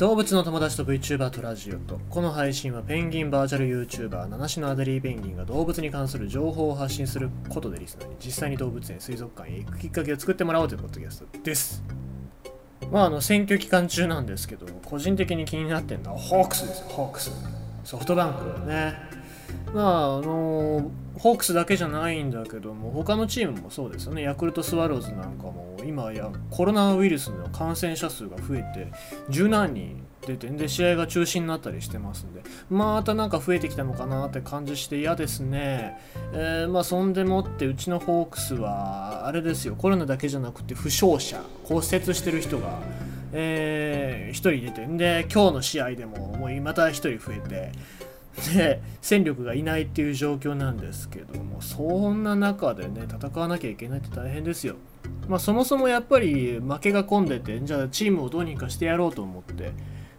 動物の友達と VTuber とラジオと。この配信はペンギンバーチャル YouTuber 七種のアデリーペンギンが動物に関する情報を発信することでリスナーに実際に動物園水族館へ行くきっかけを作ってもらおうというポッドキャストです。まああの選挙期間中なんですけど個人的に気になってるのはホークスですよ。ホークス。ソフトバンクね。まああのホークスだけじゃないんだけども他のチームもそうですよね。ヤクルトスワローズなんかも今やコロナウイルスの感染者数が増えて十何人出てで試合が中止になったりしてますんでまたなんか増えてきたのかなって感じして嫌ですね、えー、まあそんでもってうちのホークスはあれですよコロナだけじゃなくて負傷者骨折してる人がえー、1人出てんで今日の試合でももうまた1人増えてで戦力がいないっていう状況なんですけどもそんな中でね戦わなきゃいけないって大変ですよ。まあ、そもそもやっぱり負けが込んでてじゃあチームをどうにかしてやろうと思って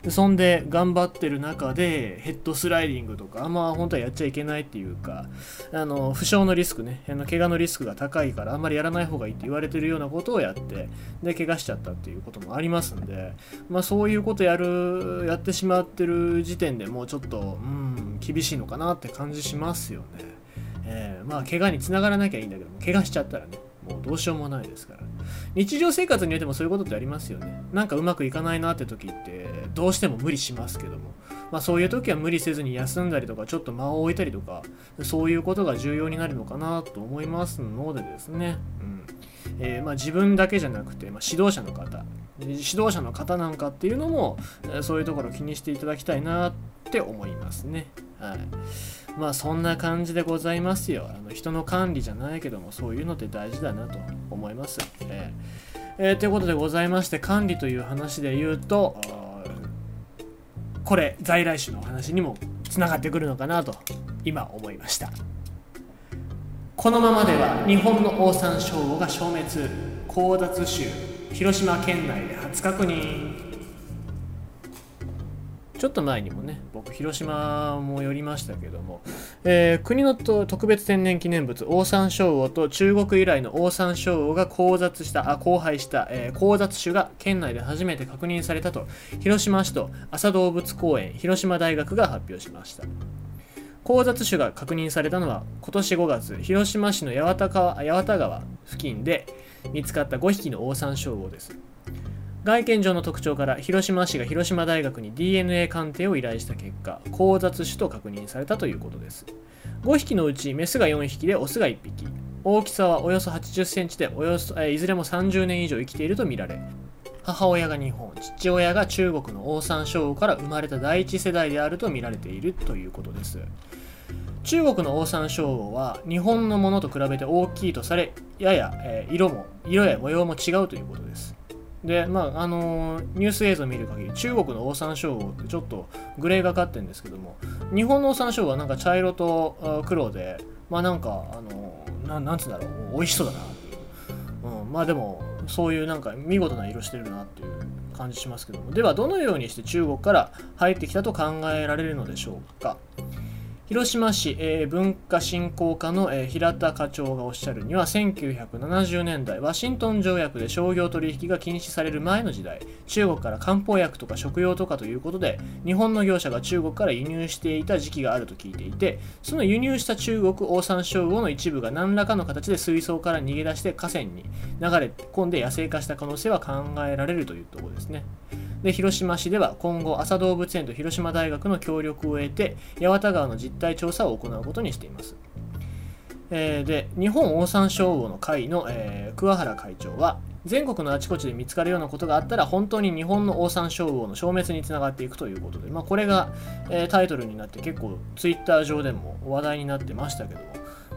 でそんで頑張ってる中でヘッドスライディングとかあんま本当はやっちゃいけないっていうかあの負傷のリスクねあの怪我のリスクが高いからあんまりやらない方がいいって言われてるようなことをやってで怪我しちゃったっていうこともありますんで、まあ、そういうことやるやってしまってる時点でもうちょっとうん厳しいのかなって感じしますよね。えー、まあ怪我につながらなきゃいいんだけども怪我しちゃったらねもうどうしようもないですから。日常生活においてもそういうことってありますよね。なんかうまくいかないなって時ってどうしても無理しますけども。まあそういう時は無理せずに休んだりとかちょっと間を置いたりとかそういうことが重要になるのかなと思いますのでですね、うん。えー、まあ自分だけじゃなくて、まあ、指導者の方。指導者の方なんかっていうのもそういうところ気にしていただきたいなって思いますね。はいまあそんな感じでございますよ。あの人の管理じゃないけどもそういうのって大事だなと思います。えーえー、ということでございまして管理という話で言うとこれ在来種のお話にもつながってくるのかなと今思いました。このままでは日本のオオサンショウウオが消滅交雑種広島県内で初確認ちょっと前にもね、僕、広島も寄りましたけども、えー、国の特別天然記念物、オオサンショウウオと中国由来のオオサンショウウオが交雑した、あ、交配した、えー、交雑種が県内で初めて確認されたと、広島市と朝動物公園、広島大学が発表しました。交雑種が確認されたのは今年5月、広島市の八幡川八幡川付近で見つかった5匹のオオサンショウウオです。外見上の特徴から広島市が広島大学に DNA 鑑定を依頼した結果交雑種と確認されたということです。5匹のうちメスが4匹でオスが1匹。大きさはおよそ80センチでおよそ、いずれも30年以上生きているとみられ母親が日本父親が中国のオオサンショウウオから生まれた第一世代であると見られているということです。中国のオオサンショウウオは日本のものと比べて大きいとされやや、え、色も色や模様も違うということです。で、まあ、あのー、ニュース映像を見る限り、中国のオオサンショウウオってちょっとグレーがかってるんですけども、日本のオオサンショウウオはなんか茶色と黒で、まあなんか、あのー、ななんつうんだろう、美味しそうだなっていう。うん、まあでも、そういうなんか見事な色してるなっていう感じしますけども、ではどのようにして中国から入ってきたと考えられるのでしょうか？広島市、えー、文化振興課の、えー、平田課長がおっしゃるには1970年代ワシントン条約で商業取引が禁止される前の時代中国から漢方薬とか食用とかということで日本の業者が中国から輸入していた時期があると聞いていてその輸入した中国オオサンショウウオの一部が何らかの形で水槽から逃げ出して河川に流れ込んで野生化した可能性は考えられるというところですね。で広島市では今後朝動物園と広島大学の協力を得て八幡川の実態調査を行うことにしています。えー、で日本オオサンショウウオの会の、えー、桑原会長は全国のあちこちで見つかるようなことがあったら本当に日本のオオサンショウウオの消滅につながっていくということで、まあ、これが、えー、タイトルになって結構ツイッター上でも話題になってましたけども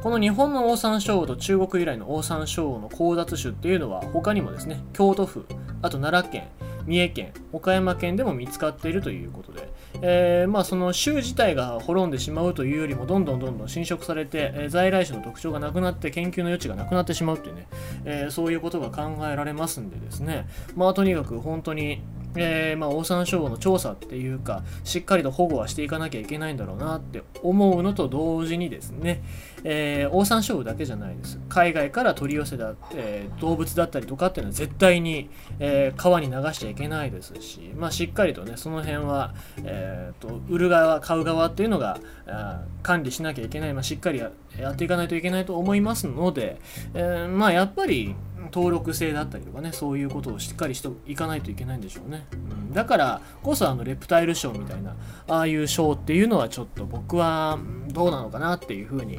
この日本のオオサンショウウオと中国由来のオオサンショウウオの交雑種っていうのは他にもですね京都府あと奈良県三重県、岡山県でも見つかっているということで、えー、まあ、その州自体が滅んでしまうというよりも、どんどんどんどん侵食されて、えー、在来種の特徴がなくなって、研究の余地がなくなってしまうっていうね、えー、そういうことが考えられますんでですね、まあ、とにかく本当に、えー、まあ、オオサンショウウオの調査っていうかしっかりと保護はしていかなきゃいけないんだろうなって思うのと同時にですね、えー、オオサンショウウオだけじゃないです。海外から取り寄せた、えー、動物だったりとかっていうのは絶対に、えー、川に流しちゃいけないですし、まあ、しっかりとねその辺は、えーと、売る側買う側っていうのが管理しなきゃいけない、まあ、しっかりやっていかないといけないと思いますので、えー、まあやっぱり登録制だったりとかねそういうことをしっかりしていかないといけないんでしょうね、うん、だからこそあのレプタイルショーみたいなああいうショーっていうのはちょっと僕はどうなのかなっていうふうに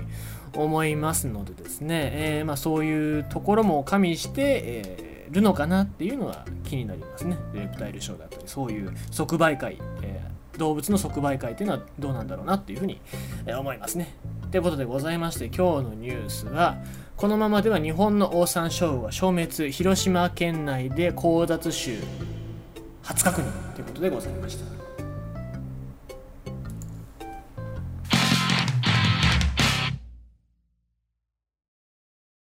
思いますのでですね、えー、まあ、そういうところも加味して、えー、るのかなっていうのは気になりますね。レプタイルショーだったりそういう即売会、えー、動物の即売会っていうのはどうなんだろうなっていうふうに思いますね。ということでございまして今日のニュースはこのままでは日本のオオサンショウウオは消滅広島県内で交雑種初確認ということでございました。